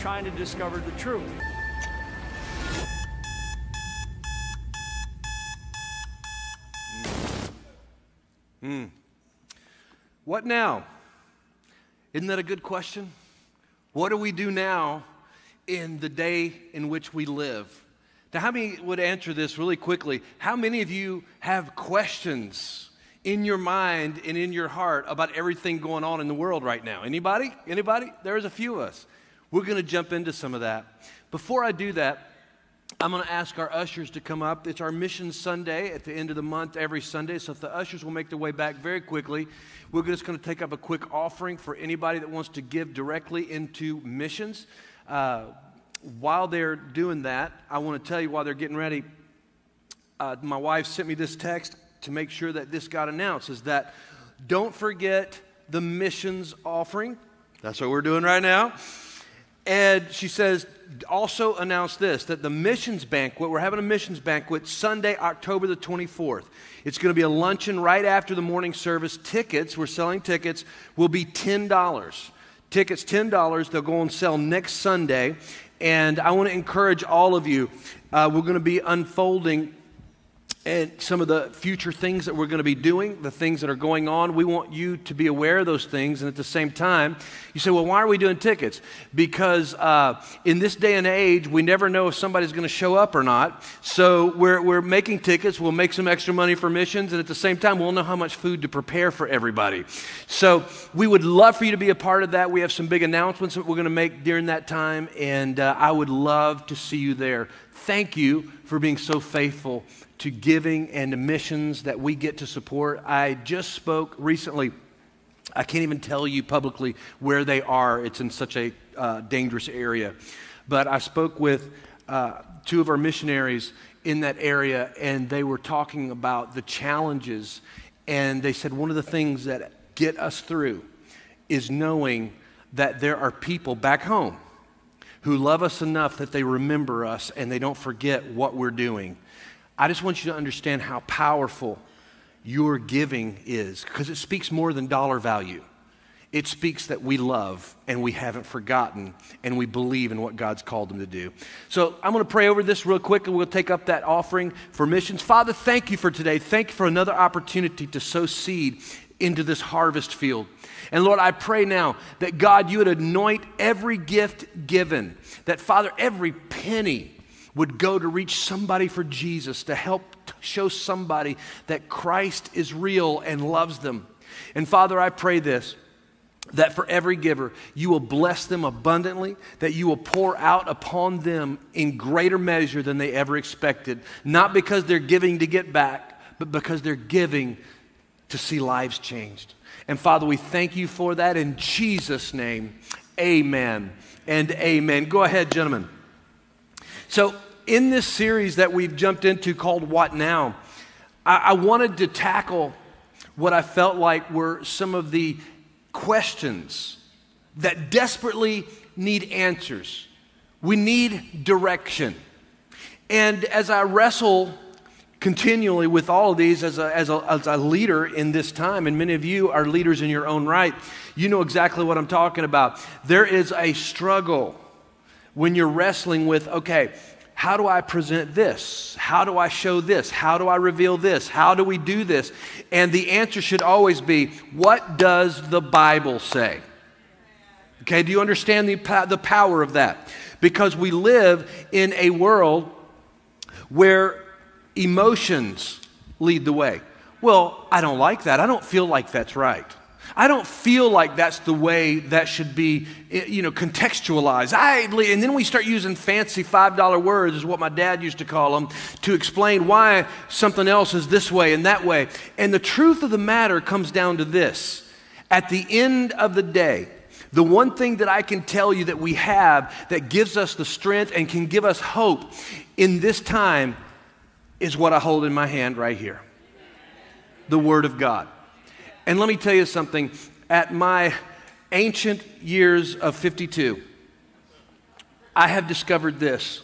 trying to discover the truth. Hmm. What now? Isn't that a good question? What do we do now in the day in which we live? Now, how many would answer this really quickly? How many of you have questions in your mind and in your heart about everything going on in the world right now? Anybody? Anybody? There's a few of us. We're going to jump into some of that. Before I do that, I'm going to ask our ushers to come up. It's our Mission Sunday at the end of the month every Sunday. So if the ushers will make their way back very quickly, we're just going to take up a quick offering for anybody that wants to give directly into missions. Uh, while they're doing that, I want to tell you while they're getting ready, uh, my wife sent me this text to make sure that this got announced is that don't forget the missions offering. That's what we're doing right now. And she says, also announce this that the missions banquet, we're having a missions banquet Sunday, October the 24th. It's going to be a luncheon right after the morning service. Tickets, we're selling tickets, will be $10. Tickets, $10. They'll go on sale next Sunday. And I want to encourage all of you, uh, we're going to be unfolding and some of the future things that we're going to be doing, the things that are going on. We want you to be aware of those things. And at the same time, you say, well, why are we doing tickets? Because uh, in this day and age, we never know if somebody's going to show up or not. So we're, we're making tickets. We'll make some extra money for missions. And at the same time, we'll know how much food to prepare for everybody. So we would love for you to be a part of that. We have some big announcements that we're going to make during that time. And uh, I would love to see you there. Thank you for being so faithful to giving and missions that we get to support. I just spoke recently. I can't even tell you publicly where they are. It's in such a uh, dangerous area. But I spoke with uh, two of our missionaries in that area, and they were talking about the challenges. And they said one of the things that get us through is knowing that there are people back home who love us enough that they remember us and they don't forget what we're doing. I just want you to understand how powerful your giving is because it speaks more than dollar value. It speaks that we love and we haven't forgotten and we believe in what God's called them to do. So I'm going to pray over this real quick and we'll take up that offering for missions. Father, thank you for today. Thank you for another opportunity to sow seed into this harvest field. And Lord, I pray now that God, you would anoint every gift given, that Father, every penny would go to reach somebody for Jesus, to help show somebody that Christ is real and loves them. And Father, I pray this that for every giver, you will bless them abundantly, that you will pour out upon them in greater measure than they ever expected, not because they're giving to get back, but because they're giving to see lives changed. And Father, we thank you for that in Jesus' name. Amen and amen. Go ahead, gentlemen. So, in this series that we've jumped into called What Now, I, I wanted to tackle what I felt like were some of the questions that desperately need answers. We need direction. And as I wrestle continually with all of these as a, as, a, as a leader in this time, and many of you are leaders in your own right, you know exactly what I'm talking about. There is a struggle when you're wrestling with, okay, how do I present this? How do I show this? How do I reveal this? How do we do this? And the answer should always be, what does the Bible say? Okay, do you understand the, the power of that? Because we live in a world where emotions lead the way. Well, I don't like that. I don't feel like that's right. I don't feel like that's the way that should be, eh, you know, contextualized. I, and then we start using fancy $5 words, is what my dad used to call them, to explain why something else is this way and that way. And the truth of the matter comes down to this. At the end of the day, the one thing that I can tell you that we have that gives us the strength and can give us hope in this time is what I hold in my hand right here the Word of God. And let me tell you something. At my ancient years of 52, I have discovered this.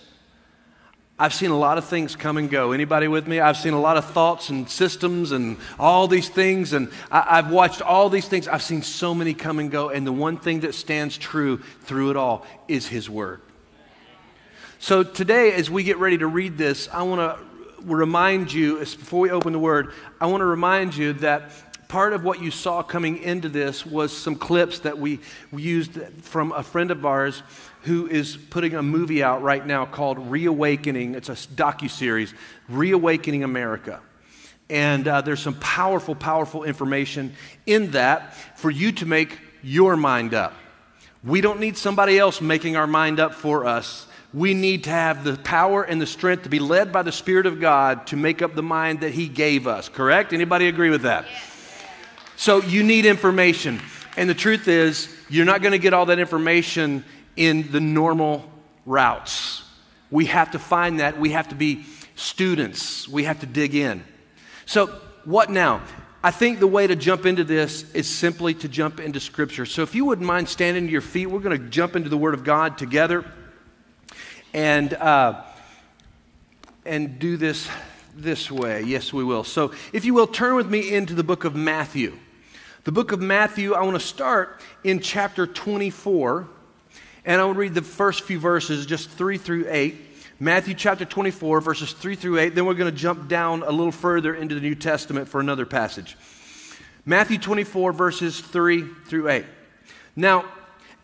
I've seen a lot of things come and go. Anybody with me? I've seen a lot of thoughts and systems and all these things, and I, have watched all these things. I've seen so many come and go, and the one thing that stands true through it all is His Word. So today, as we get ready to read this, I want to remind you, before we open the Word, I want to remind you that part of what you saw coming into this was some clips that we, used from a friend of ours who is putting a movie out right now called Reawakening. It's a docu series, Reawakening America. And uh, there's some powerful, powerful information in that for you to make your mind up. We don't need somebody else making our mind up for us. We need to have the power and the strength to be led by the Spirit of God to make up the mind that He gave us. Correct? Anybody agree with that? So you need information. And the truth is, you're not going to get all that information in the normal routes. We have to find that. We have to be students. We have to dig in. So, what now? I think the way to jump into this is simply to jump into Scripture. So, if you wouldn't mind standing to your feet, we're going to jump into the Word of God together and, uh, and do this this way. Yes, we will. So, if you will, turn with me into the book of Matthew. The book of Matthew, I want to start in chapter 24. And I'll read the first few verses, just 3 through 8. Matthew chapter 24, verses 3 through 8. Then we're going to jump down a little further into the New Testament for another passage. Matthew 24, verses 3 through 8. Now,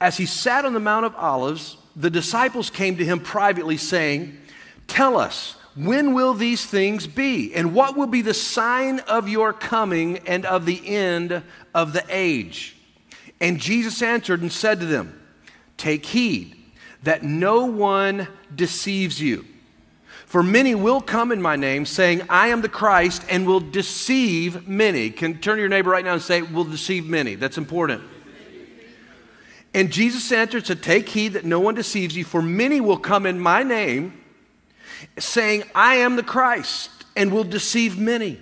as he sat on the Mount of Olives, the disciples came to him privately, saying, Tell us, when will these things be? And what will be the sign of your coming and of the end of the age? And Jesus answered and said to them, Take heed that no one deceives you. For many will come in my name, saying, I am the Christ, and will deceive many. Can turn to your neighbor right now and say, will deceive many. That's important. And Jesus answered, said, Take heed that no one deceives you, for many will come in my name, saying, I am the Christ, and will deceive many.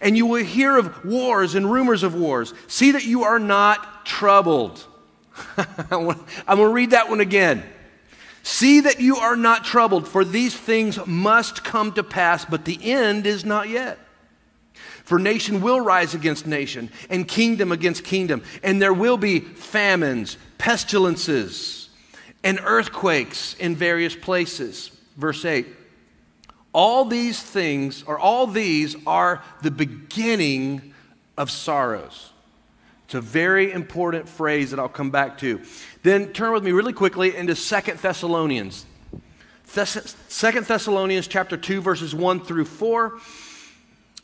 And you will hear of wars and rumors of wars. See that you are not troubled. I'm going to read that one again. See that you are not troubled, for these things must come to pass, but the end is not yet. For nation will rise against nation, and kingdom against kingdom, and there will be famines, pestilences, and earthquakes in various places. Verse 8 All these things, or all these, are the beginning of sorrows. It's a very important phrase that I'll come back to. Then turn with me really quickly into Second Thessalonians. Second Thessalonians chapter 2, verses 1 through 4.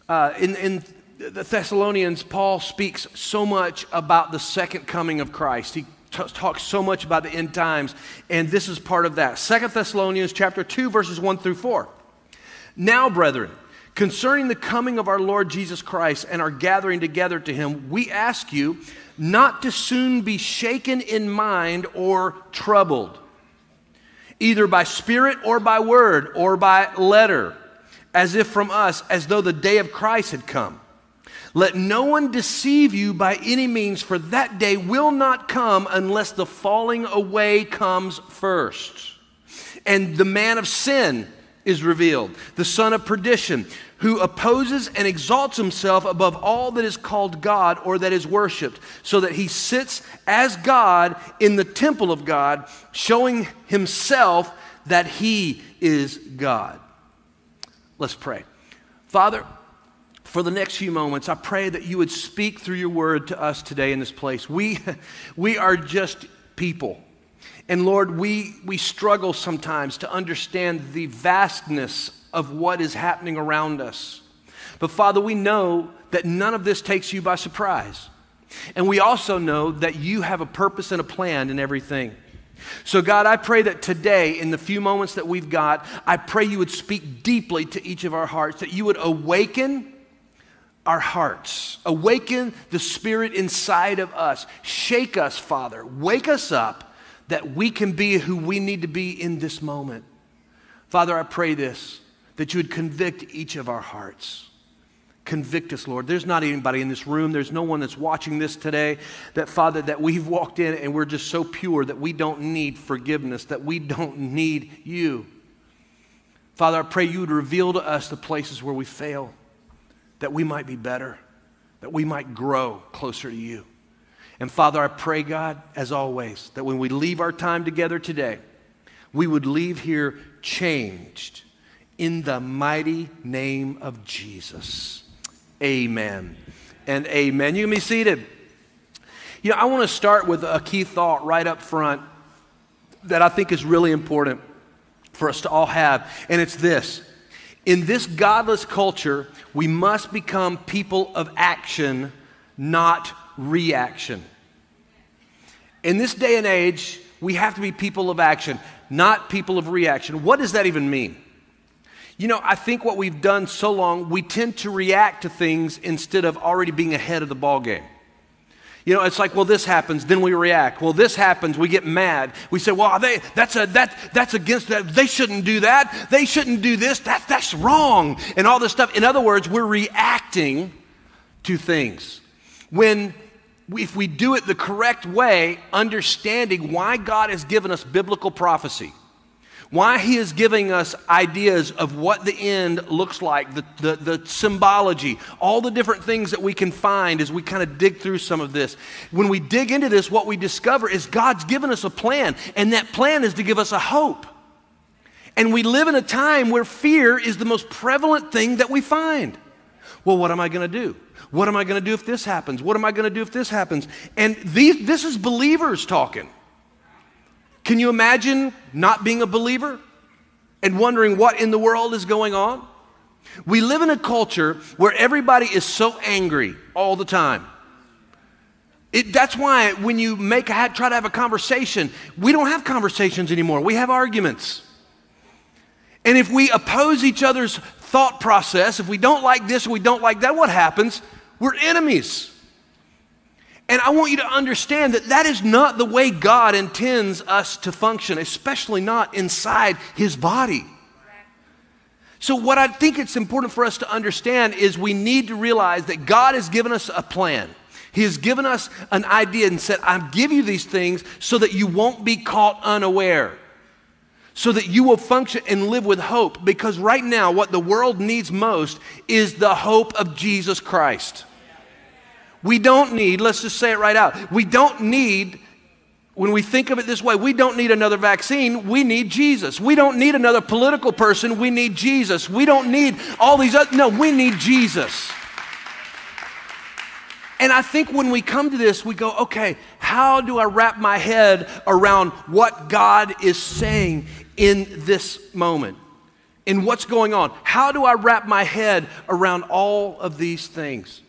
Uh, in, in the Thessalonians, Paul speaks so much about the second coming of Christ. He t- talks so much about the end times, and this is part of that. Second Thessalonians chapter 2, verses 1 through 4. Now, brethren, Concerning the coming of our Lord Jesus Christ and our gathering together to him, we ask you not to soon be shaken in mind or troubled, either by spirit or by word or by letter, as if from us, as though the day of Christ had come. Let no one deceive you by any means, for that day will not come unless the falling away comes first. And the man of sin is revealed, the son of perdition who opposes and exalts himself above all that is called God or that is worshiped, so that he sits as God in the temple of God, showing himself that he is God. Let's pray. Father, for the next few moments, I pray that you would speak through your word to us today in this place. We, we are just people. And Lord, we, we struggle sometimes to understand the vastness of what is happening around us. But Father, we know that none of this takes you by surprise. And we also know that you have a purpose and a plan in everything. So, God, I pray that today, in the few moments that we've got, I pray you would speak deeply to each of our hearts, that you would awaken our hearts, awaken the spirit inside of us. Shake us, Father. Wake us up that we can be who we need to be in this moment. Father, I pray this that you would convict each of our hearts. Convict us, Lord. There's not anybody in this room, there's no one that's watching this today that, Father, that we've walked in and we're just so pure that we don't need forgiveness, that we don't need you. Father, I pray you would reveal to us the places where we fail, that we might be better, that we might grow closer to you. And Father, I pray, God, as always, that when we leave our time together today, we would leave here changed in the mighty name of Jesus. Amen and amen. You can be seated. You know, I want to start with a key thought right up front that I think is really important for us to all have, and it's this. In this godless culture, we must become people of action, not reaction. In this day and age, we have to be people of action, not people of reaction. What does that even mean? You know, I think what we've done so long, we tend to react to things instead of already being ahead of the ball game. You know, it's like, well, this happens, then we react. Well, this happens, we get mad. We say, well, they, that's, a, that, that's against that. They shouldn't do that. They shouldn't do this. That, that's wrong. And all this stuff. In other words, we're reacting to things. When if we do it the correct way, understanding why God has given us biblical prophecy, why he is giving us ideas of what the end looks like, the, the, the, symbology, all the different things that we can find as we kind of dig through some of this. When we dig into this, what we discover is God's given us a plan, and that plan is to give us a hope. And we live in a time where fear is the most prevalent thing that we find. Well, what am I going to do? What am I going to do if this happens? What am I going to do if this happens? And these, this is believers talking. Can you imagine not being a believer and wondering what in the world is going on? We live in a culture where everybody is so angry all the time. It, that's why when you make try to have a conversation, we don't have conversations anymore. We have arguments. And if we oppose each other's thought process, if we don't like this we don't like that, what happens? We're enemies. And I want you to understand that that is not the way God intends us to function, especially not inside His body. So, what I think it's important for us to understand is we need to realize that God has given us a plan. He has given us an idea and said, I'll give you these things so that you won't be caught unaware, so that you will function and live with hope. Because right now, what the world needs most is the hope of Jesus Christ. We don't need, let's just say it right out, we don't need, when we think of it this way, we don't need another vaccine, we need Jesus. We don't need another political person, we need Jesus. We don't need all these other, no, we need Jesus. And I think when we come to this, we go, okay, how do I wrap my head around what God is saying in this moment? In what's going on? How do I wrap my head around all of these things?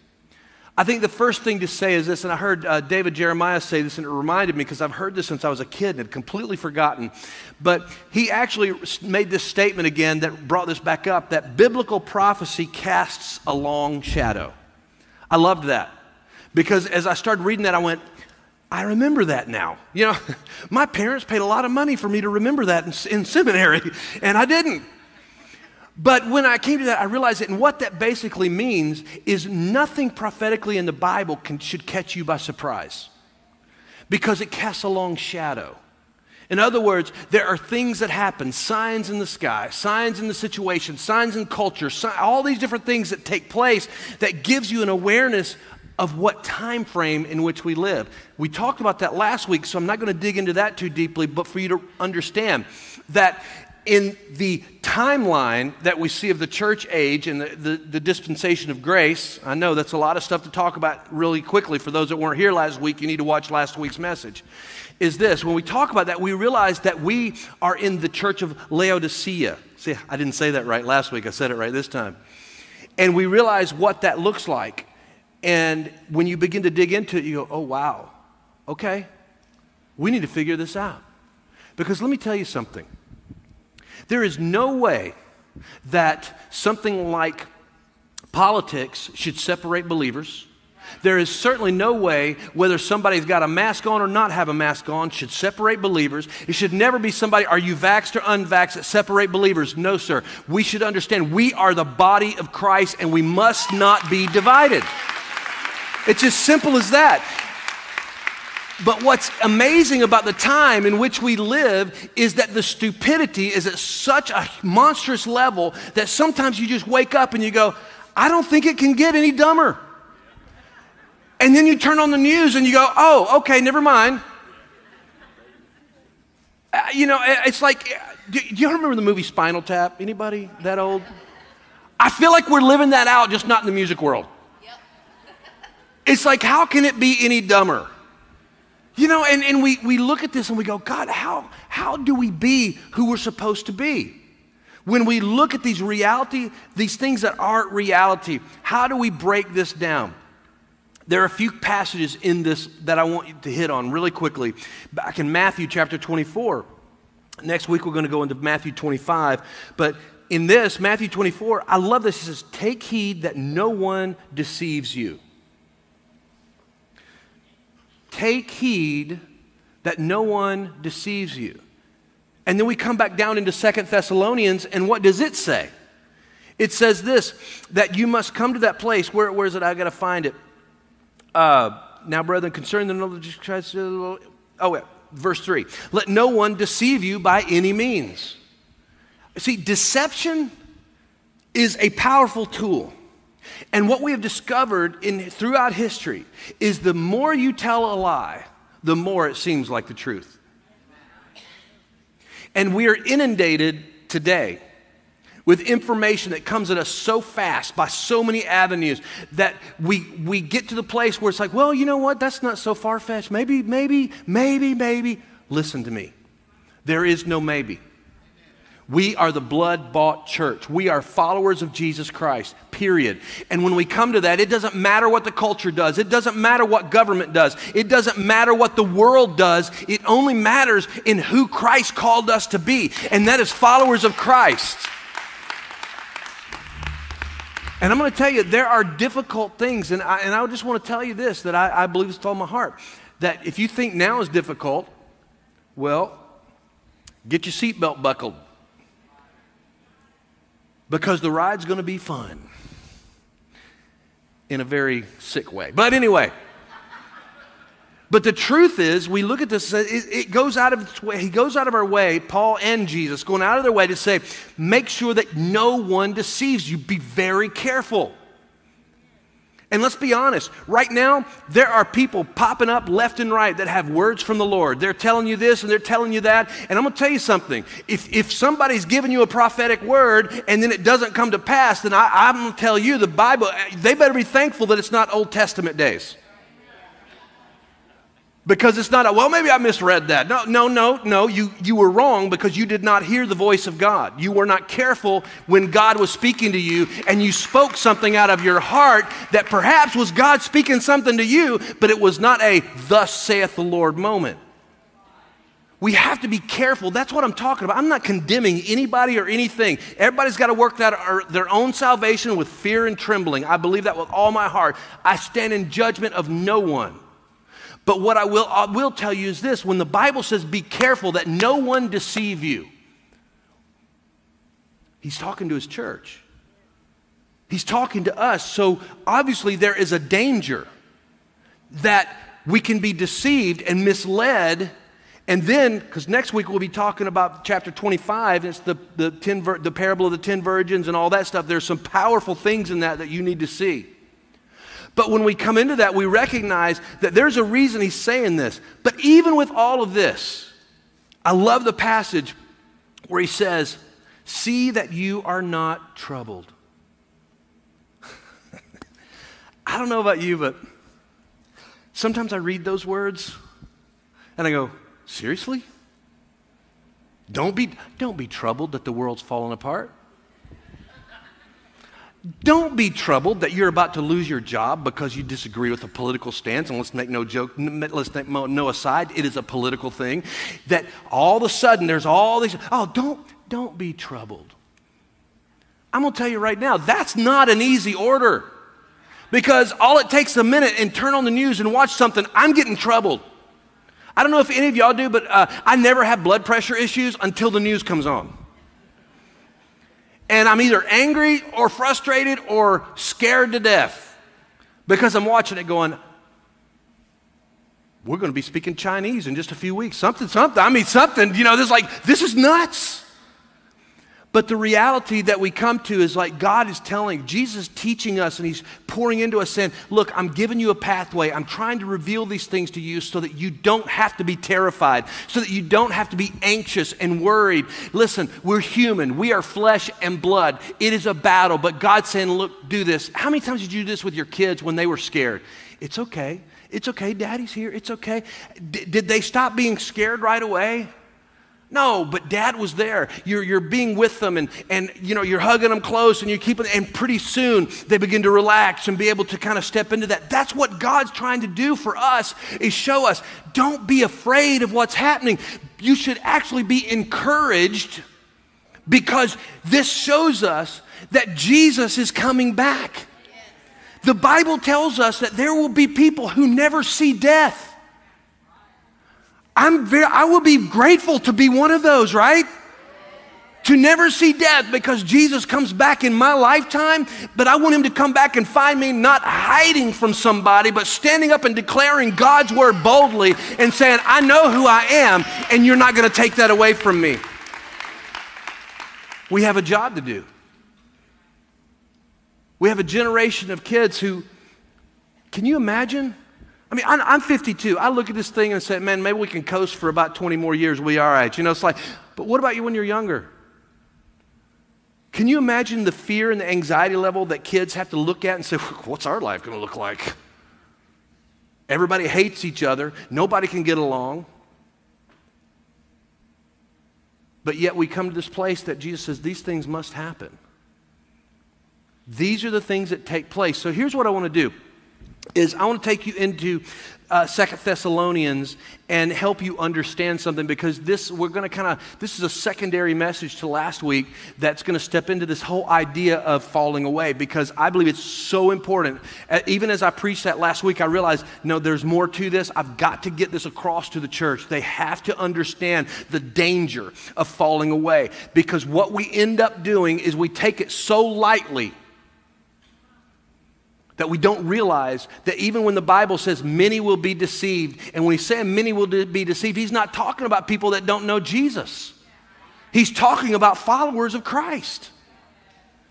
I think the first thing to say is this, and I heard uh, David Jeremiah say this, and it reminded me because I've heard this since I was a kid and had completely forgotten. But he actually made this statement again that brought this back up that biblical prophecy casts a long shadow. I loved that because as I started reading that, I went, I remember that now. You know, my parents paid a lot of money for me to remember that in, in seminary, and I didn't. But when I came to that, I realized that, and what that basically means is nothing prophetically in the Bible can, should catch you by surprise because it casts a long shadow. In other words, there are things that happen, signs in the sky, signs in the situation, signs in culture, all these different things that take place that gives you an awareness of what time frame in which we live. We talked about that last week, so I'm not going to dig into that too deeply, but for you to understand that in the timeline that we see of the church age and the, the, the, dispensation of grace, I know that's a lot of stuff to talk about really quickly. For those that weren't here last week, you need to watch last week's message. Is this when we talk about that, we realize that we are in the church of Laodicea. See, I didn't say that right last week, I said it right this time. And we realize what that looks like. And when you begin to dig into it, you go, oh, wow, okay, we need to figure this out. Because let me tell you something there is no way that something like politics should separate believers. There is certainly no way whether somebody's got a mask on or not have a mask on should separate believers. It should never be somebody, are you vaxxed or unvaxxed, that separate believers. No, sir. We should understand we are the body of Christ and we must not be divided. It's as simple as that. But what's amazing about the time in which we live is that the stupidity is at such a monstrous level that sometimes you just wake up and you go, I don't think it can get any dumber. And then you turn on the news and you go, oh, okay, never mind. Uh, you know, it's like, do, do you remember the movie Spinal Tap? Anybody that old? I feel like we're living that out, just not in the music world. It's like, how can it be any dumber? You know, and, and we, we look at this and we go, God, how, how do we be who we're supposed to be? When we look at these reality, these things that aren't reality, how do we break this down? There are a few passages in this that I want you to hit on really quickly. Back in Matthew chapter 24. Next week we're going to go into Matthew 25. But in this, Matthew 24, I love this. It says, Take heed that no one deceives you. Take heed that no one deceives you. And then we come back down into Second Thessalonians, and what does it say? It says this that you must come to that place. Where, where is it? I got to find it. Uh, now, brethren, concerning the knowledge of Christ, oh, yeah, verse 3. Let no one deceive you by any means. See, deception is a powerful tool. And what we have discovered in, throughout history is the more you tell a lie, the more it seems like the truth. And we are inundated today with information that comes at us so fast by so many avenues that we, we get to the place where it's like, well, you know what? That's not so far fetched. Maybe, maybe, maybe, maybe. Listen to me. There is no maybe. We are the blood bought church. We are followers of Jesus Christ, period. And when we come to that, it doesn't matter what the culture does, it doesn't matter what government does, it doesn't matter what the world does. It only matters in who Christ called us to be, and that is followers of Christ. And I'm going to tell you, there are difficult things, and I, and I just want to tell you this that I, I believe with all my heart that if you think now is difficult, well, get your seatbelt buckled because the ride's going to be fun in a very sick way. But anyway, but the truth is, we look at this, it, goes out of its way, he goes out of our way, Paul and Jesus, going out of their way to say, make sure that no one deceives you. Be very careful. And let's be honest, right now, there are people popping up left and right that have words from the Lord. They're telling you this and they're telling you that. And I'm going to tell you something. If, if somebody's giving you a prophetic word and then it doesn't come to pass, then I, I'm going to tell you the Bible, they better be thankful that it's not Old Testament days. Because it's not a, well, maybe I misread that. No, no, no, no. You, you were wrong because you did not hear the voice of God. You were not careful when God was speaking to you and you spoke something out of your heart that perhaps was God speaking something to you, but it was not a thus saith the Lord moment. We have to be careful. That's what I'm talking about. I'm not condemning anybody or anything. Everybody's got to work out uh, their own salvation with fear and trembling. I believe that with all my heart. I stand in judgment of no one. But what I will, I will tell you is this when the Bible says, be careful that no one deceive you, he's talking to his church. He's talking to us. So obviously, there is a danger that we can be deceived and misled. And then, because next week we'll be talking about chapter 25, and it's the, the, ten, the parable of the ten virgins and all that stuff. There's some powerful things in that that you need to see. But when we come into that, we recognize that there's a reason he's saying this. But even with all of this, I love the passage where he says, See that you are not troubled. I don't know about you, but sometimes I read those words and I go, Seriously? Don't be, don't be troubled that the world's falling apart. Don't be troubled that you're about to lose your job because you disagree with a political stance. And let's make no joke, let's make no aside, it is a political thing. That all of a sudden there's all these, oh, don't, don't be troubled. I'm going to tell you right now, that's not an easy order. Because all it takes a minute and turn on the news and watch something, I'm getting troubled. I don't know if any of y'all do, but uh, I never have blood pressure issues until the news comes on and I'm either angry or frustrated or scared to death because I'm watching it going, we're going to be speaking Chinese in just a few weeks. Something, something. I mean, something, you know, this is like, this is nuts. But the reality that we come to is like God is telling, Jesus teaching us, and He's pouring into us, saying, Look, I'm giving you a pathway. I'm trying to reveal these things to you so that you don't have to be terrified, so that you don't have to be anxious and worried. Listen, we're human, we are flesh and blood. It is a battle, but God's saying, Look, do this. How many times did you do this with your kids when they were scared? It's okay. It's okay. Daddy's here. It's okay. D- did they stop being scared right away? No, but dad was there. You're, you're being with them and, and you know, you're hugging them close and you're keeping, and pretty soon they begin to relax and be able to kind of step into that. That's what God's trying to do for us is show us, don't be afraid of what's happening. You should actually be encouraged because this shows us that Jesus is coming back. The Bible tells us that there will be people who never see death. I'm very, I will be grateful to be one of those, right? To never see death because Jesus comes back in my lifetime, but I want him to come back and find me not hiding from somebody, but standing up and declaring God's word boldly and saying, I know who I am, and you're not going to take that away from me. We have a job to do. We have a generation of kids who, can you imagine? I mean, I'm 52. I look at this thing and say, man, maybe we can coast for about 20 more years. We are all right. You know, it's like, but what about you when you're younger? Can you imagine the fear and the anxiety level that kids have to look at and say, what's our life going to look like? Everybody hates each other. Nobody can get along. But yet we come to this place that Jesus says these things must happen. These are the things that take place. So here's what I want to do is I want to take you into uh, Second Thessalonians and help you understand something because this we're going to kind of this is a secondary message to last week that's going to step into this whole idea of falling away because I believe it's so important. Uh, even as I preached that last week, I realized no, there's more to this. I've got to get this across to the church. They have to understand the danger of falling away because what we end up doing is we take it so lightly that we don't realize that even when the Bible says many will be deceived, and when he's saying many will be deceived, he's not talking about people that don't know Jesus. He's talking about followers of Christ.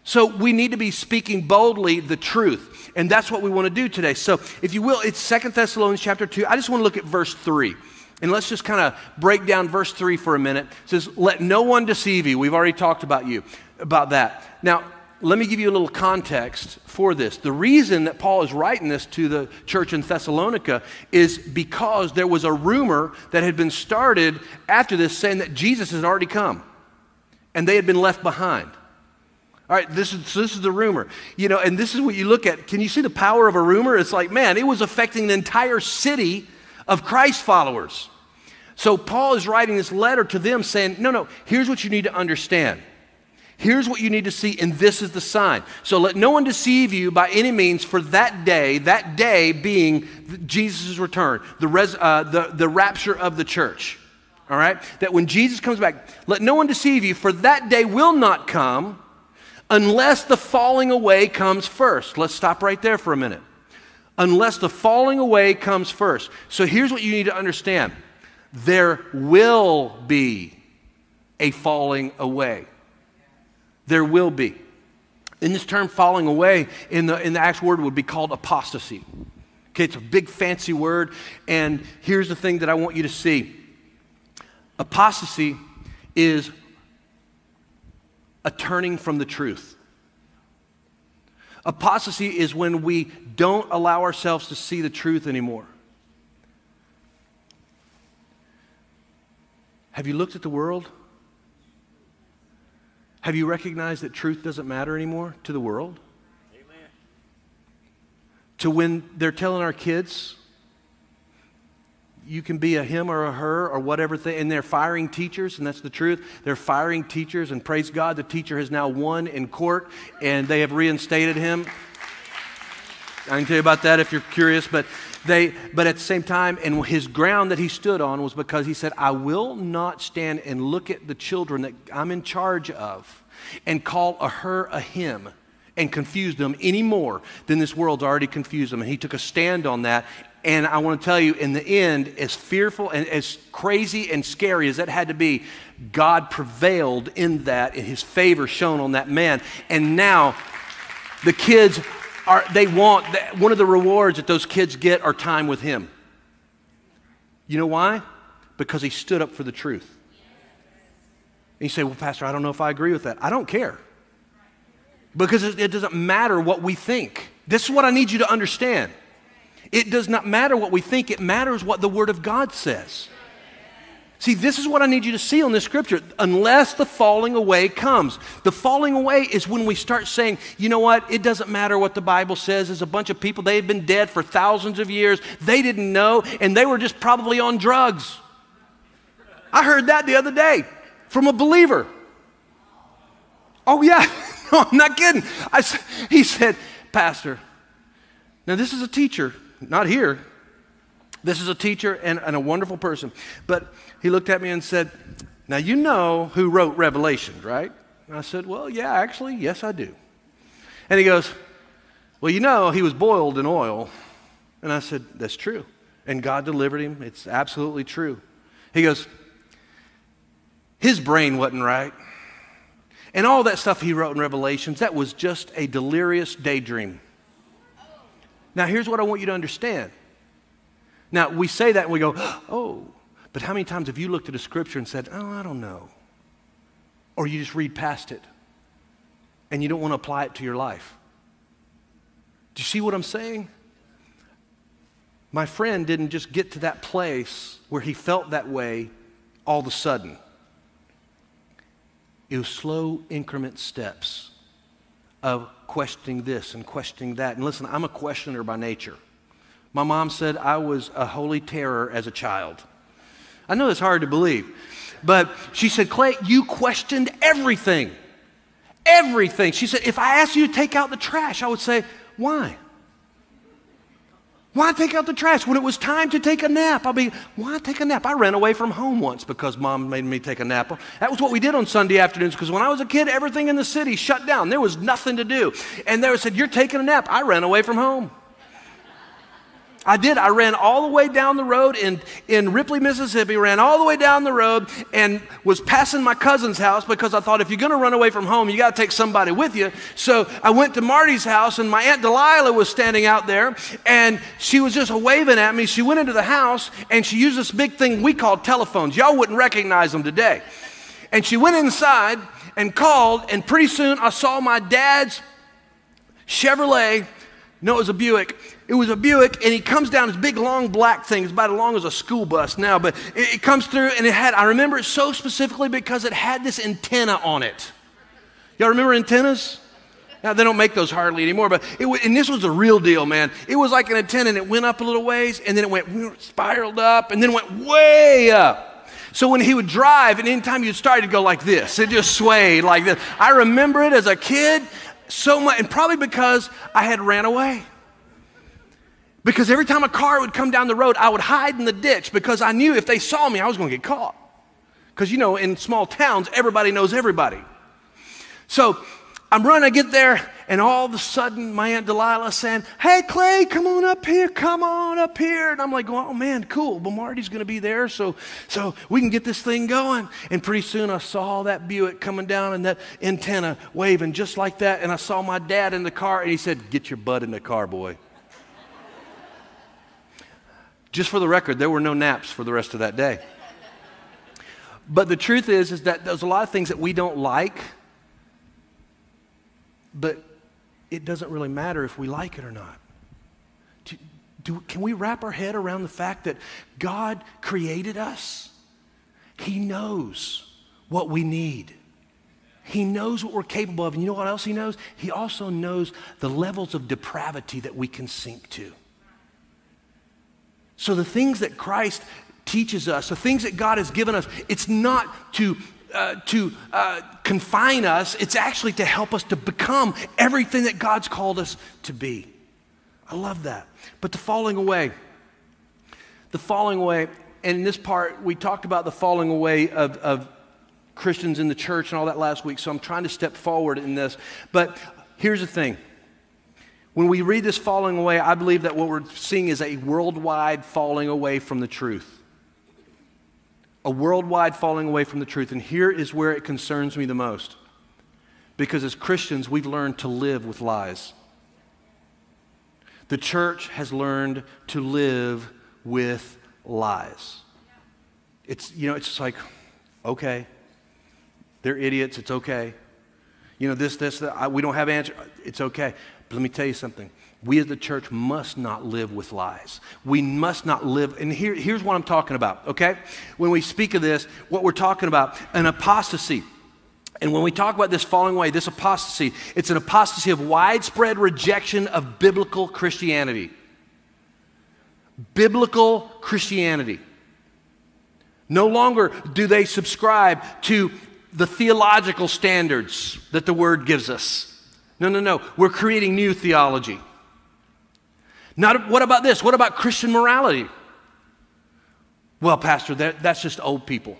So we need to be speaking boldly the truth. And that's what we want to do today. So if you will, it's Second Thessalonians chapter 2. I just want to look at verse 3. And let's just kind of break down verse 3 for a minute. It says, Let no one deceive you. We've already talked about you, about that. Now, let me give you a little context for this. The reason that Paul is writing this to the church in Thessalonica is because there was a rumor that had been started after this saying that Jesus had already come and they had been left behind. All right, this is, so this is the rumor. You know, and this is what you look at. Can you see the power of a rumor? It's like, man, it was affecting an entire city of Christ followers. So Paul is writing this letter to them saying, no, no, here's what you need to understand. Here's what you need to see, and this is the sign. So let no one deceive you by any means for that day, that day being Jesus' return, the, res, uh, the, the rapture of the church. All right? That when Jesus comes back, let no one deceive you, for that day will not come unless the falling away comes first. Let's stop right there for a minute. Unless the falling away comes first. So here's what you need to understand there will be a falling away there will be. In this term falling away in the, in the actual word would be called apostasy. Okay, it's a big fancy word. And here's the thing that I want you to see apostasy is a turning from the truth. Apostasy is when we don't allow ourselves to see the truth anymore. Have you looked at the world? Have you recognized that truth doesn't matter anymore to the world? Amen. To when they're telling our kids, you can be a him or a her or whatever thing, and they're firing teachers, and that's the truth. They're firing teachers, and praise God, the teacher has now won in court, and they have reinstated him. I can tell you about that if you're curious, but they, but at the same time, and his ground that he stood on was because he said, I will not stand and look at the children that I'm in charge of and call a her a him and confuse them any more than this world's already confused them. And he took a stand on that, And I want to tell you, in the end, as fearful and as crazy and scary as that had to be, God prevailed in that, and his favor shone on that man. And now the kids are, they want, one of the rewards that those kids get are time with him. You know why? Because he stood up for the truth. And you say, Well, Pastor, I don't know if I agree with that. I don't care. Because it doesn't matter what we think. This is what I need you to understand. It does not matter what we think, it matters what the Word of God says. See, this is what I need you to see on this scripture. Unless the falling away comes. The falling away is when we start saying, you know what, it doesn't matter what the Bible says. There's a bunch of people, they have been dead for thousands of years. They didn't know, and they were just probably on drugs. I heard that the other day from a believer. Oh, yeah. no, I'm not kidding. I, he said, Pastor, now this is a teacher, not here. This is a teacher and, and a wonderful person. But he looked at me and said, Now you know who wrote Revelation, right? And I said, Well, yeah, actually, yes, I do. And he goes, Well, you know, he was boiled in oil. And I said, That's true. And God delivered him. It's absolutely true. He goes, His brain wasn't right. And all that stuff he wrote in Revelations, that was just a delirious daydream. Now, here's what I want you to understand. Now, we say that and we go, oh, but how many times have you looked at a scripture and said, oh, I don't know? Or you just read past it and you don't want to apply it to your life? Do you see what I'm saying? My friend didn't just get to that place where he felt that way all of a sudden. It was slow increment steps of questioning this and questioning that. And listen, I'm a questioner by nature. My mom said I was a holy terror as a child. I know it's hard to believe, but she said, Clay, you questioned everything. Everything. She said, if I asked you to take out the trash, I would say, why? Why take out the trash? When it was time to take a nap, I'll be, why take a nap? I ran away from home once because mom made me take a nap. That was what we did on Sunday afternoons because when I was a kid, everything in the city shut down. There was nothing to do. And they said, You're taking a nap. I ran away from home. I did. I ran all the way down the road in, in Ripley, Mississippi, ran all the way down the road and was passing my cousin's house because I thought if you're going to run away from home, you got to take somebody with you. So I went to Marty's house and my Aunt Delilah was standing out there and she was just waving at me. She went into the house and she used this big thing we call telephones. Y'all wouldn't recognize them today. And she went inside and called, and pretty soon I saw my dad's Chevrolet. No, it was a Buick it was a Buick, and he comes down this big, long, black thing. It's about as long as a school bus now, but it, it comes through, and it had, I remember it so specifically because it had this antenna on it. Y'all remember antennas? Now, they don't make those hardly anymore, but it, and this was a real deal, man. It was like an antenna, and it went up a little ways, and then it went spiraled up, and then went way up. So when he would drive, and anytime you'd start, it'd go like this. It just swayed like this. I remember it as a kid so much, and probably because I had ran away. Because every time a car would come down the road, I would hide in the ditch because I knew if they saw me, I was going to get caught. Because, you know, in small towns, everybody knows everybody. So I'm running, I get there, and all of a sudden, my Aunt Delilah saying, Hey, Clay, come on up here, come on up here. And I'm like, Oh, man, cool. But Marty's going to be there, so, so we can get this thing going. And pretty soon, I saw that Buick coming down and that antenna waving just like that. And I saw my dad in the car, and he said, Get your butt in the car, boy. Just for the record, there were no naps for the rest of that day. But the truth is, is that there's a lot of things that we don't like, but it doesn't really matter if we like it or not. Do, do, can we wrap our head around the fact that God created us? He knows what we need. He knows what we're capable of. And you know what else He knows? He also knows the levels of depravity that we can sink to. So the things that Christ teaches us, the things that God has given us, it's not to uh, to uh, confine us, it's actually to help us to become everything that God's called us to be. I love that. But the falling away, the falling away, and in this part, we talked about the falling away of, of Christians in the church and all that last week, so I'm trying to step forward in this. But here's the thing When we read this falling away, I believe that what we're seeing is a worldwide falling away from the truth. A worldwide falling away from the truth. And here is where it concerns me the most. Because as Christians, we've learned to live with lies. The church has learned to live with lies. It's, you know, it's just like, okay, they're idiots, it's okay. You know, this, this, that, I, we don't have answer, it's okay. But let me tell you something. We as the church must not live with lies. We must not live, and here, here's what I'm talking about, okay? When we speak of this, what we're talking about, an apostasy. And when we talk about this falling away, this apostasy, it's an apostasy of widespread rejection of biblical Christianity. Biblical Christianity. No longer do they subscribe to the theological standards that the Word gives us. No, no, no. We're creating new theology. Not, what about this? What about Christian morality? Well, Pastor, that, that's just old people.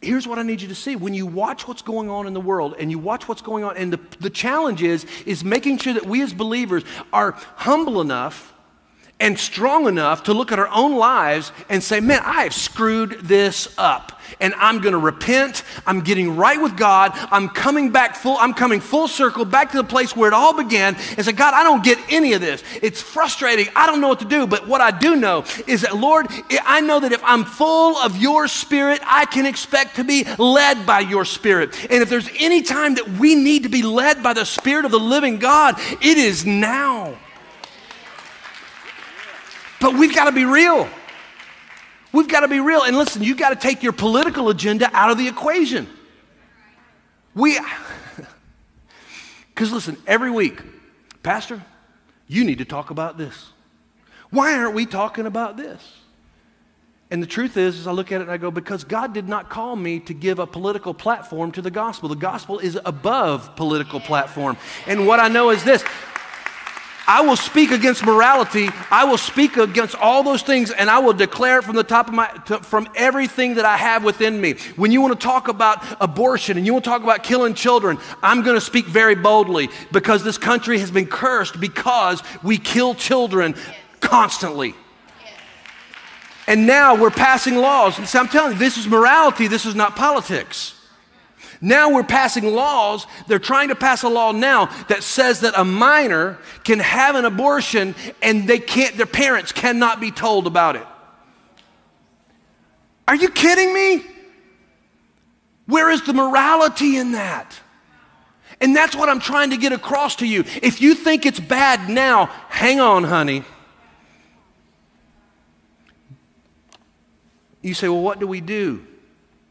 Here's what I need you to see. When you watch what's going on in the world and you watch what's going on, and the, the challenge is, is making sure that we as believers are humble enough and strong enough to look at our own lives and say, man, I have screwed this up. And I'm going to repent. I'm getting right with God. I'm coming back full, I'm coming full circle back to the place where it all began and say, God, I don't get any of this. It's frustrating. I don't know what to do. But what I do know is that, Lord, I know that if I'm full of your spirit, I can expect to be led by your spirit. And if there's any time that we need to be led by the spirit of the living God, it is now. But we've got to be real. We've got to be real. And listen, you've got to take your political agenda out of the equation. We, because listen, every week, Pastor, you need to talk about this. Why aren't we talking about this? And the truth is, as I look at it I go, because God did not call me to give a political platform to the gospel. The gospel is above political platform. And what I know is this I will speak against morality. I will speak against all those things and I will declare it from the top of my, to, from everything that I have within me. When you want to talk about abortion and you want to talk about killing children, I'm going to speak very boldly because this country has been cursed because we kill children constantly. And now we're passing laws. And so I'm telling you, this is morality, this is not politics. Now we're passing laws. They're trying to pass a law now that says that a minor can have an abortion and they can't, their parents cannot be told about it. Are you kidding me? Where is the morality in that? And that's what I'm trying to get across to you. If you think it's bad now, hang on, honey. You say, well, what do we do?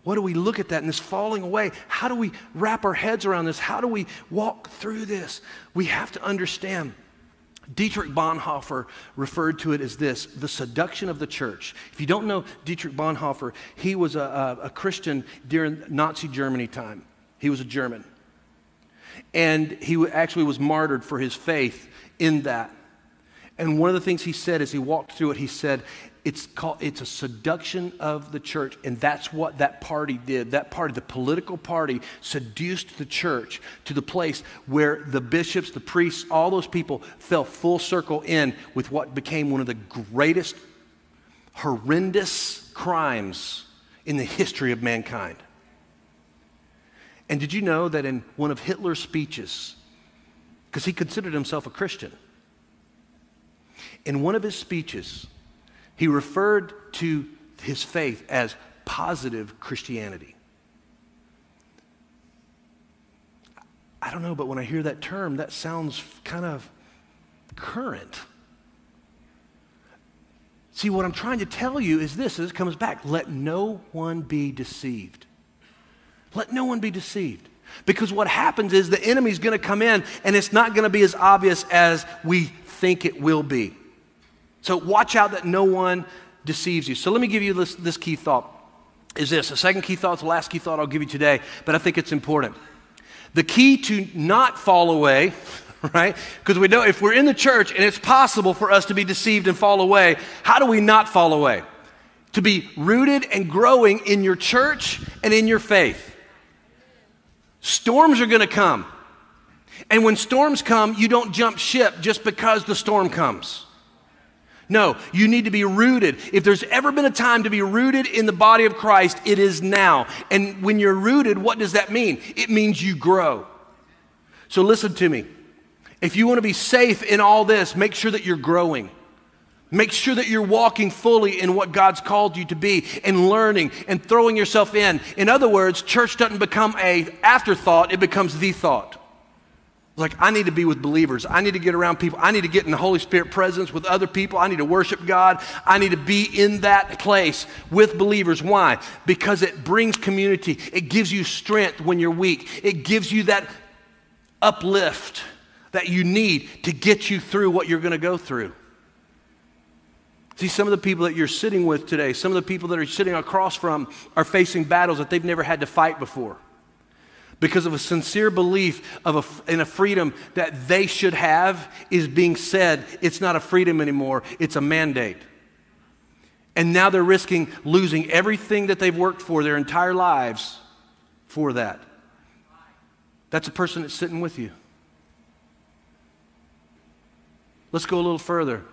What do we look at that and this falling away? How do we wrap our heads around this? How do we walk through this? We have to understand. Dietrich Bonhoeffer referred to it as this the seduction of the church. If you don't know Dietrich Bonhoeffer, he was a, a, a Christian during Nazi Germany time. He was a German. And he actually was martyred for his faith in that. And one of the things he said as he walked through it, he said, it's called it's a seduction of the church and that's what that party did. That party the political party seduced the church to the place where the bishops the priests all those people fell full circle in with what became one of the greatest horrendous crimes in the history of mankind. And did you know that in one of hitler's speeches because he considered himself a christian in one of his speeches he referred to his faith as positive Christianity. I don't know, but when I hear that term, that sounds kind of current. See, what I'm trying to tell you is this as it comes back let no one be deceived. Let no one be deceived. Because what happens is the enemy's going to come in and it's not going to be as obvious as we think it will be. So watch out that no one deceives you. So let me give you this, this key thought. Is this the second key thought? It's the last key thought I'll give you today, but I think it's important. The key to not fall away, right? Because we know if we're in the church and it's possible for us to be deceived and fall away, how do we not fall away? To be rooted and growing in your church and in your faith. Storms are going to come. And when storms come, you don't jump ship just because the storm comes. No, you need to be rooted. If there's ever been a time to be rooted in the body of Christ, it is now. And when you're rooted, what does that mean? It means you grow. So listen to me. If you want to be safe in all this, make sure that you're growing. Make sure that you're walking fully in what God's called you to be and learning and throwing yourself in. In other words, church doesn't become a afterthought, it becomes the thought. Like, I need to be with believers. I need to get around people. I need to get in the Holy Spirit presence with other people. I need to worship God. I need to be in that place with believers. Why? Because it brings community. It gives you strength when you're weak. It gives you that uplift that you need to get you through what you're going to go through. See, some of the people that you're sitting with today, some of the people that are sitting across from, are facing battles that they've never had to fight before because of a sincere belief of a, in a freedom that they should have is being said it's not a freedom anymore, it's a mandate. And now they're risking losing everything that they've worked for their entire lives for that. That's a person that's sitting with you. Let's go a little further.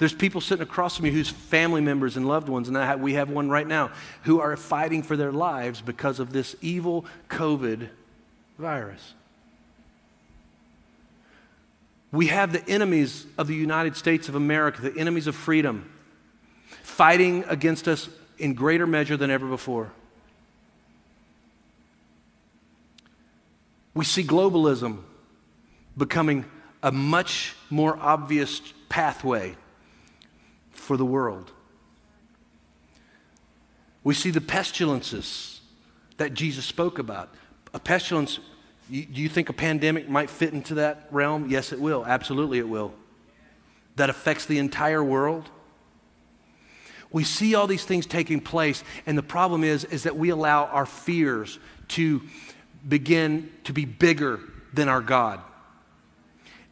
There's people sitting across from you whose family members and loved ones, and have, we have one right now, who are fighting for their lives because of this evil COVID virus. We have the enemies of the United States of America, the enemies of freedom, fighting against us in greater measure than ever before. We see globalism becoming a much more obvious pathway for the world. We see the pestilences that Jesus spoke about. A pestilence, do you think a pandemic might fit into that realm? Yes, it will. Absolutely, it will. That affects the entire world. We see all these things taking place, and the problem is, is that we allow our fears to begin to be bigger than our God.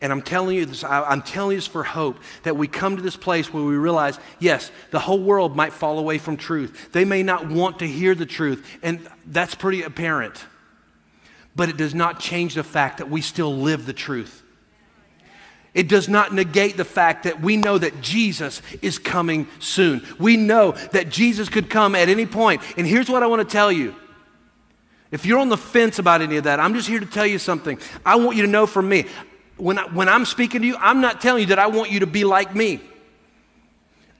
And I'm telling you this, I'm telling you this for hope that we come to this place where we realize, yes, the whole world might fall away from truth. They may not want to hear the truth, and that's pretty apparent. But it does not change the fact that we still live the truth. It does not negate the fact that we know that Jesus is coming soon. We know that Jesus could come at any point. And here's what I want to tell you. If you're on the fence about any of that, I'm just here to tell you something. I want you to know from me, when, I, when I'm speaking to you, I'm not telling you that I want you to be like me.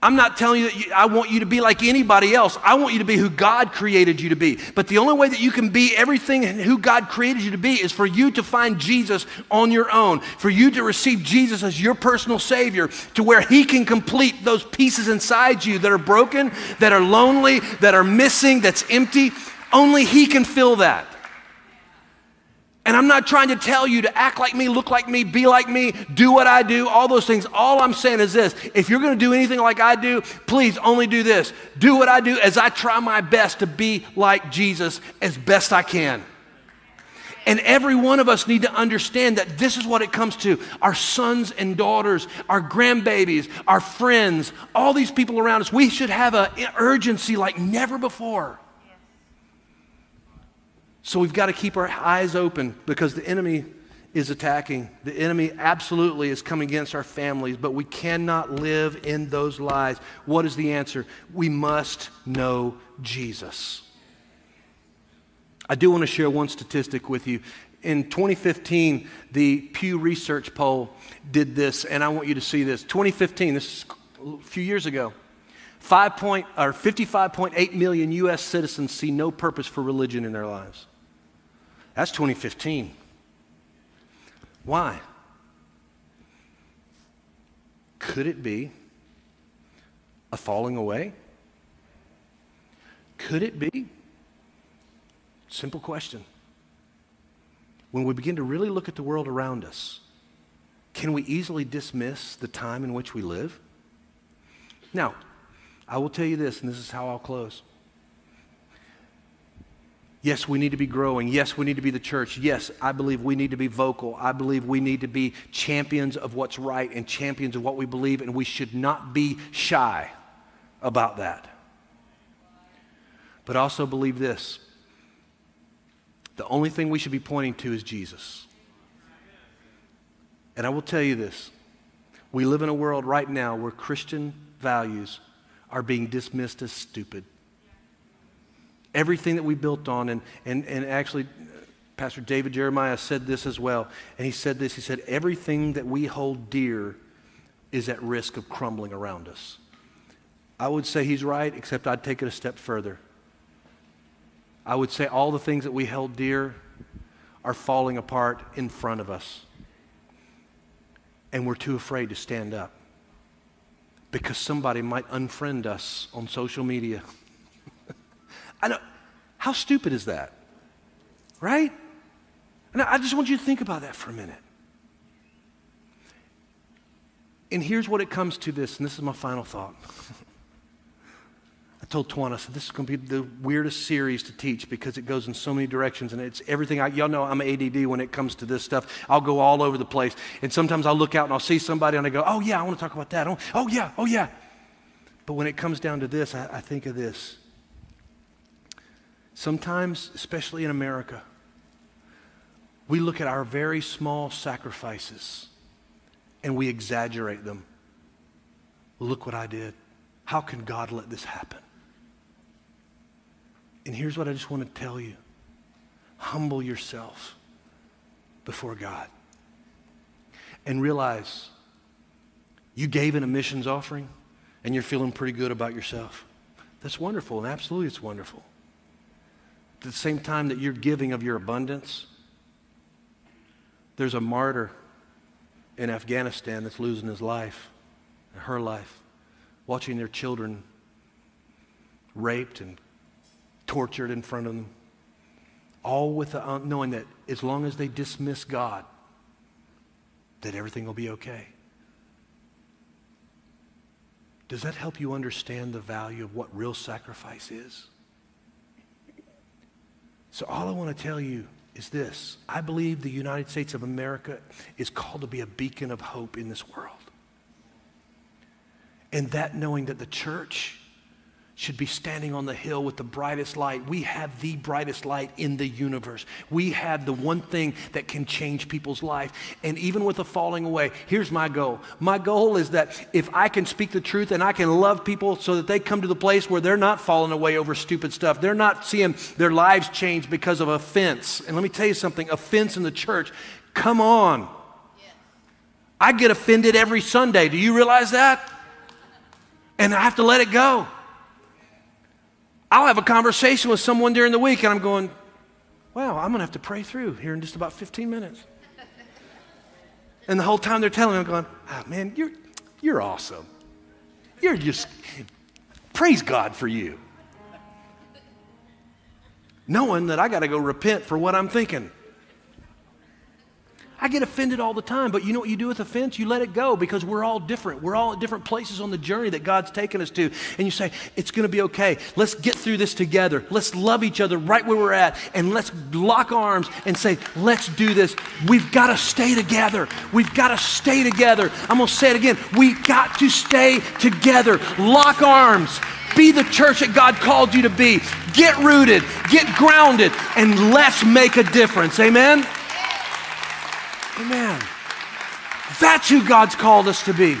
I'm not telling you that you, I want you to be like anybody else. I want you to be who God created you to be. But the only way that you can be everything who God created you to be is for you to find Jesus on your own, for you to receive Jesus as your personal Savior, to where He can complete those pieces inside you that are broken, that are lonely, that are missing, that's empty. Only He can fill that. And I'm not trying to tell you to act like me, look like me, be like me, do what I do, all those things. All I'm saying is this if you're going to do anything like I do, please only do this. Do what I do as I try my best to be like Jesus as best I can. And every one of us need to understand that this is what it comes to. Our sons and daughters, our grandbabies, our friends, all these people around us, we should have an urgency like never before. So we've got to keep our eyes open because the enemy is attacking. The enemy absolutely is coming against our families, but we cannot live in those lies. What is the answer? We must know Jesus. I do want to share one statistic with you. In 2015, the Pew Research poll did this, and I want you to see this. 2015, this is a few years ago. 5 point, or 55.8 million U.S. citizens see no purpose for religion in their lives. That's 2015. Why? Could it be a falling away? Could it be? Simple question. When we begin to really look at the world around us, can we easily dismiss the time in which we live? Now, I will tell you this, and this is how I'll close. Yes, we need to be growing. Yes, we need to be the church. Yes, I believe we need to be vocal. I believe we need to be champions of what's right and champions of what we believe, and we should not be shy about that. But also believe this the only thing we should be pointing to is Jesus. And I will tell you this we live in a world right now where Christian values are being dismissed as stupid. Everything that we built on, and, and, and actually, Pastor David Jeremiah said this as well. And he said this he said, Everything that we hold dear is at risk of crumbling around us. I would say he's right, except I'd take it a step further. I would say all the things that we held dear are falling apart in front of us. And we're too afraid to stand up because somebody might unfriend us on social media. I know. How stupid is that? Right? And I just want you to think about that for a minute. And here's what it comes to this, and this is my final thought. I told Twan, I said, this is going to be the weirdest series to teach because it goes in so many directions and it's everything. I, y'all know I'm ADD when it comes to this stuff. I'll go all over the place. And sometimes I'll look out and I'll see somebody and I go, oh, yeah, I want to talk about that. Oh, oh yeah, oh, yeah. But when it comes down to this, I, I think of this. Sometimes, especially in America, we look at our very small sacrifices and we exaggerate them. Look what I did. How can God let this happen? And here's what I just want to tell you humble yourself before God and realize you gave in a missions offering and you're feeling pretty good about yourself. That's wonderful, and absolutely it's wonderful. At the same time that you're giving of your abundance, there's a martyr in Afghanistan that's losing his life, and her life, watching their children raped and tortured in front of them. All with the, knowing that as long as they dismiss God, that everything will be okay. Does that help you understand the value of what real sacrifice is? So, all I want to tell you is this I believe the United States of America is called to be a beacon of hope in this world. And that knowing that the church should be standing on the hill with the brightest light. We have the brightest light in the universe. We have the one thing that can change people's life. And even with the falling away, here's my goal. My goal is that if I can speak the truth and I can love people so that they come to the place where they're not falling away over stupid stuff, they're not seeing their lives change because of offense. And let me tell you something offense in the church, come on. I get offended every Sunday. Do you realize that? And I have to let it go. I'll have a conversation with someone during the week and I'm going, wow, I'm going to have to pray through here in just about 15 minutes. And the whole time they're telling me, I'm going, oh, man, you're, you're awesome. You're just, praise God for you. Knowing that I got to go repent for what I'm thinking. I get offended all the time, but you know what you do with offense? You let it go because we're all different. We're all at different places on the journey that God's taken us to. And you say, it's going to be okay. Let's get through this together. Let's love each other right where we're at. And let's lock arms and say, let's do this. We've got to stay together. We've got to stay together. I'm going to say it again. We've got to stay together. Lock arms. Be the church that God called you to be. Get rooted, get grounded, and let's make a difference. Amen? Amen. That's who God's called us to be.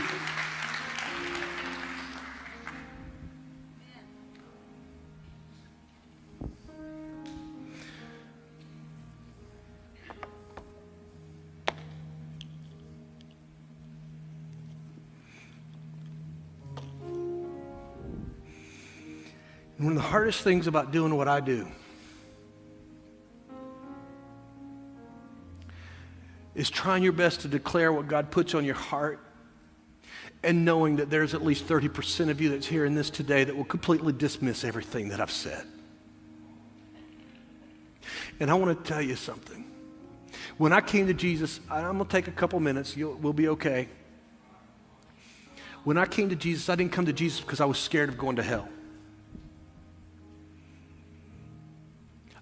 One of the hardest things about doing what I do is trying your best to declare what God puts on your heart and knowing that there's at least 30% of you that's hearing this today that will completely dismiss everything that I've said. And I want to tell you something. When I came to Jesus, I'm going to take a couple minutes, You'll, we'll be okay. When I came to Jesus, I didn't come to Jesus because I was scared of going to hell.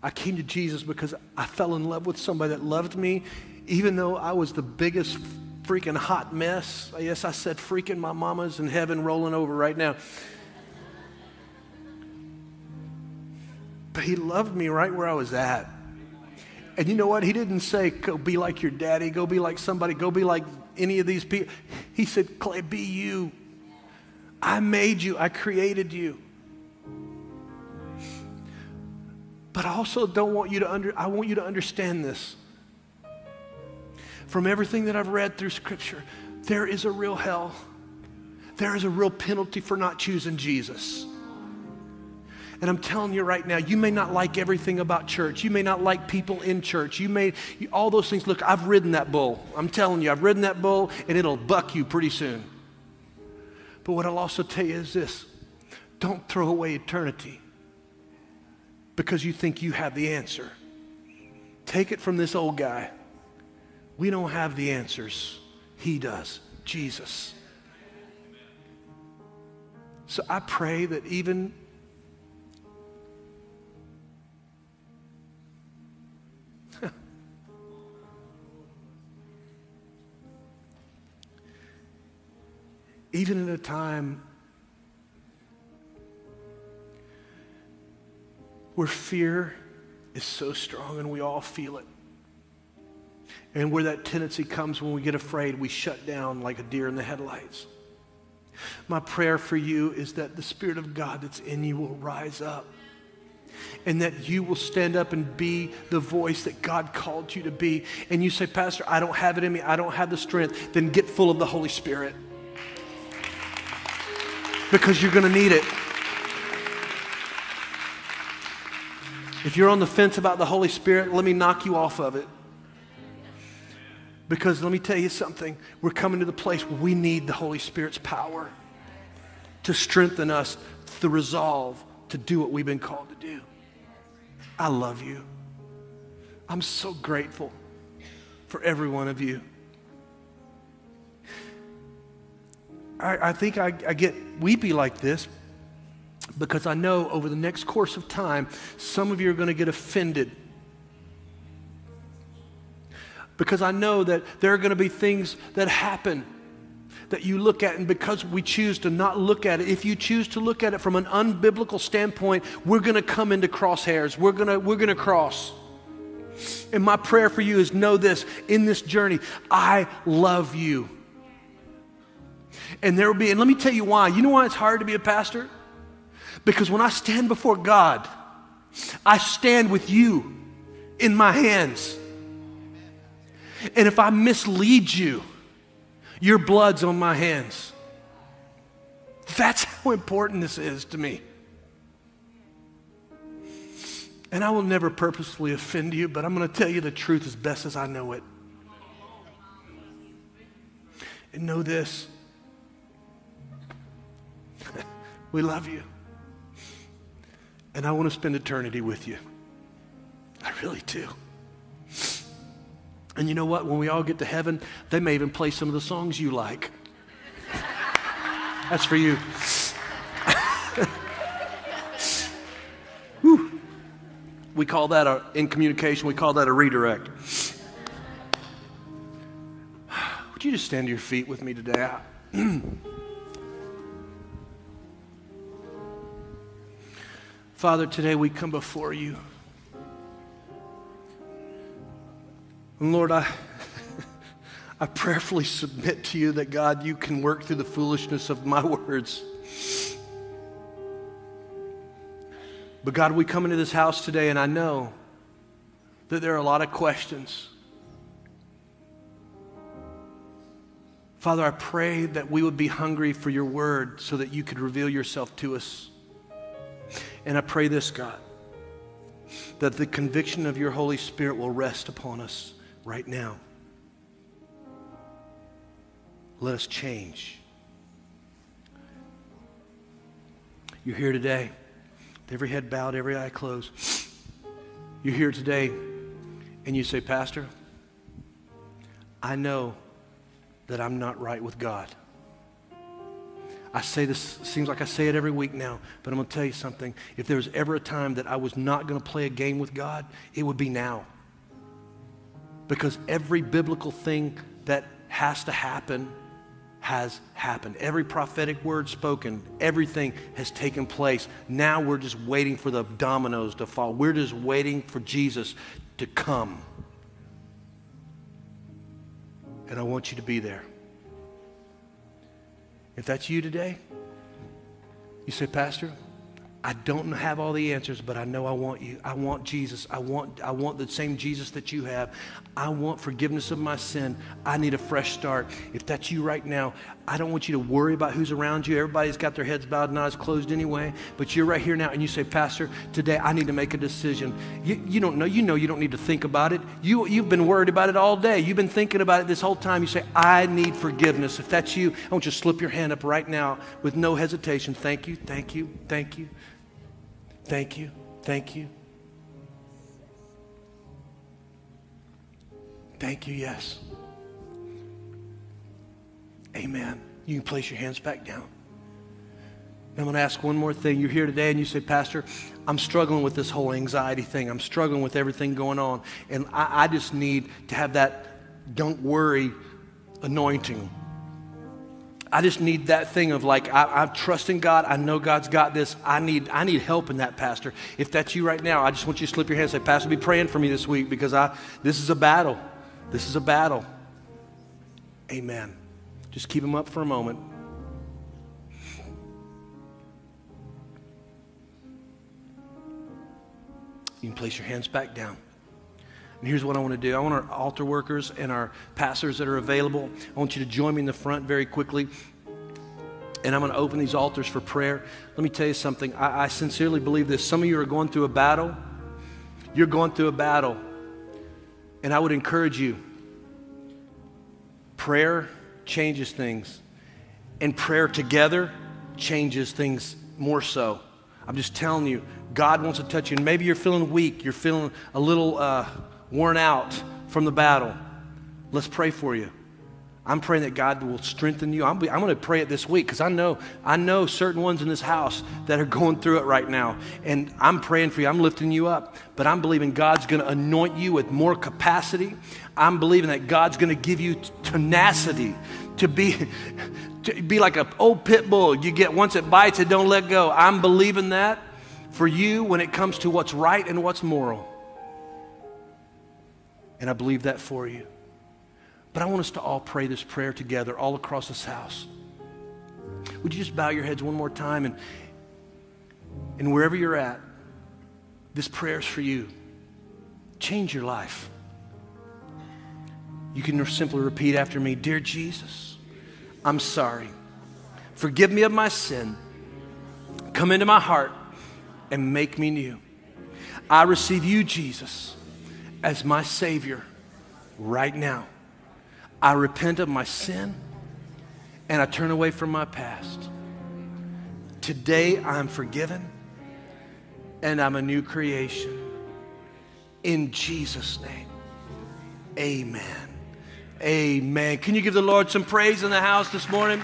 I came to Jesus because I fell in love with somebody that loved me even though I was the biggest freaking hot mess, yes, I said freaking my mama's in heaven rolling over right now. But he loved me right where I was at. And you know what? He didn't say, go be like your daddy, go be like somebody, go be like any of these people. He said, Clay, be you. I made you, I created you. But I also don't want you to under, I want you to understand this. From everything that I've read through Scripture, there is a real hell. There is a real penalty for not choosing Jesus. And I'm telling you right now, you may not like everything about church. You may not like people in church. You may, all those things. Look, I've ridden that bull. I'm telling you, I've ridden that bull and it'll buck you pretty soon. But what I'll also tell you is this don't throw away eternity because you think you have the answer. Take it from this old guy. We don't have the answers, he does, Jesus. So I pray that even even in a time where fear is so strong and we all feel it. And where that tendency comes when we get afraid, we shut down like a deer in the headlights. My prayer for you is that the Spirit of God that's in you will rise up and that you will stand up and be the voice that God called you to be. And you say, Pastor, I don't have it in me, I don't have the strength. Then get full of the Holy Spirit because you're going to need it. If you're on the fence about the Holy Spirit, let me knock you off of it. Because let me tell you something, we're coming to the place where we need the Holy Spirit's power to strengthen us, the resolve to do what we've been called to do. I love you. I'm so grateful for every one of you. I, I think I, I get weepy like this because I know over the next course of time, some of you are going to get offended. Because I know that there are going to be things that happen that you look at, and because we choose to not look at it, if you choose to look at it from an unbiblical standpoint, we're going to come into crosshairs. We're going to, we're going to cross. And my prayer for you is know this in this journey, I love you. And there will be, and let me tell you why. You know why it's hard to be a pastor? Because when I stand before God, I stand with you in my hands. And if I mislead you, your blood's on my hands. That's how important this is to me. And I will never purposefully offend you, but I'm going to tell you the truth as best as I know it. And know this we love you. And I want to spend eternity with you. I really do. And you know what? When we all get to heaven, they may even play some of the songs you like. That's for you. we call that a, in communication, we call that a redirect. Would you just stand to your feet with me today? Father, today we come before you. And Lord, I, I prayerfully submit to you that God, you can work through the foolishness of my words. But God, we come into this house today, and I know that there are a lot of questions. Father, I pray that we would be hungry for your word so that you could reveal yourself to us. And I pray this, God, that the conviction of your Holy Spirit will rest upon us right now. Let us change. You're here today, with every head bowed, every eye closed. You're here today, and you say, Pastor, I know that I'm not right with God. I say this, seems like I say it every week now, but I'm going to tell you something. If there was ever a time that I was not going to play a game with God, it would be now. Because every biblical thing that has to happen has happened. Every prophetic word spoken, everything has taken place. Now we're just waiting for the dominoes to fall. We're just waiting for Jesus to come. and I want you to be there. If that's you today, you say, Pastor, I don't have all the answers, but I know I want you. I want Jesus. I want, I want the same Jesus that you have. I want forgiveness of my sin. I need a fresh start. If that's you right now, I don't want you to worry about who's around you. Everybody's got their heads bowed and eyes closed anyway. But you're right here now and you say, Pastor, today I need to make a decision. You, you don't know. You know you don't need to think about it. You, you've been worried about it all day. You've been thinking about it this whole time. You say, I need forgiveness. If that's you, I want you to slip your hand up right now with no hesitation. Thank you, thank you, thank you. Thank you. Thank you. Thank you, yes. Amen. You can place your hands back down. I'm going to ask one more thing. You're here today and you say, Pastor, I'm struggling with this whole anxiety thing. I'm struggling with everything going on. And I, I just need to have that don't worry anointing I just need that thing of like, I, am trusting God. I know God's got this. I need, I need help in that, Pastor. If that's you right now, I just want you to slip your hand and say, Pastor, be praying for me this week because I, this is a battle. This is a battle. Amen. Just keep them up for a moment. You can place your hands back down. And here's what I want to do I want our altar workers and our pastors that are available, I want you to join me in the front very quickly. And I'm going to open these altars for prayer. Let me tell you something. I, I sincerely believe this. Some of you are going through a battle. You're going through a battle. And I would encourage you prayer changes things, and prayer together changes things more so. I'm just telling you, God wants to touch you. And maybe you're feeling weak, you're feeling a little. Uh, worn out from the battle, let's pray for you. I'm praying that God will strengthen you. I'm, I'm going to pray it this week because I know I know certain ones in this house that are going through it right now, and I'm praying for you. I'm lifting you up, but I'm believing God's going to anoint you with more capacity. I'm believing that God's going to give you tenacity to be to be like an old pit bull. You get once it bites, it don't let go. I'm believing that for you when it comes to what's right and what's moral. And I believe that for you. But I want us to all pray this prayer together all across this house. Would you just bow your heads one more time and, and wherever you're at, this prayer is for you. Change your life. You can simply repeat after me Dear Jesus, I'm sorry. Forgive me of my sin. Come into my heart and make me new. I receive you, Jesus as my Savior right now. I repent of my sin and I turn away from my past. Today I'm forgiven and I'm a new creation. In Jesus' name, amen. Amen. Can you give the Lord some praise in the house this morning?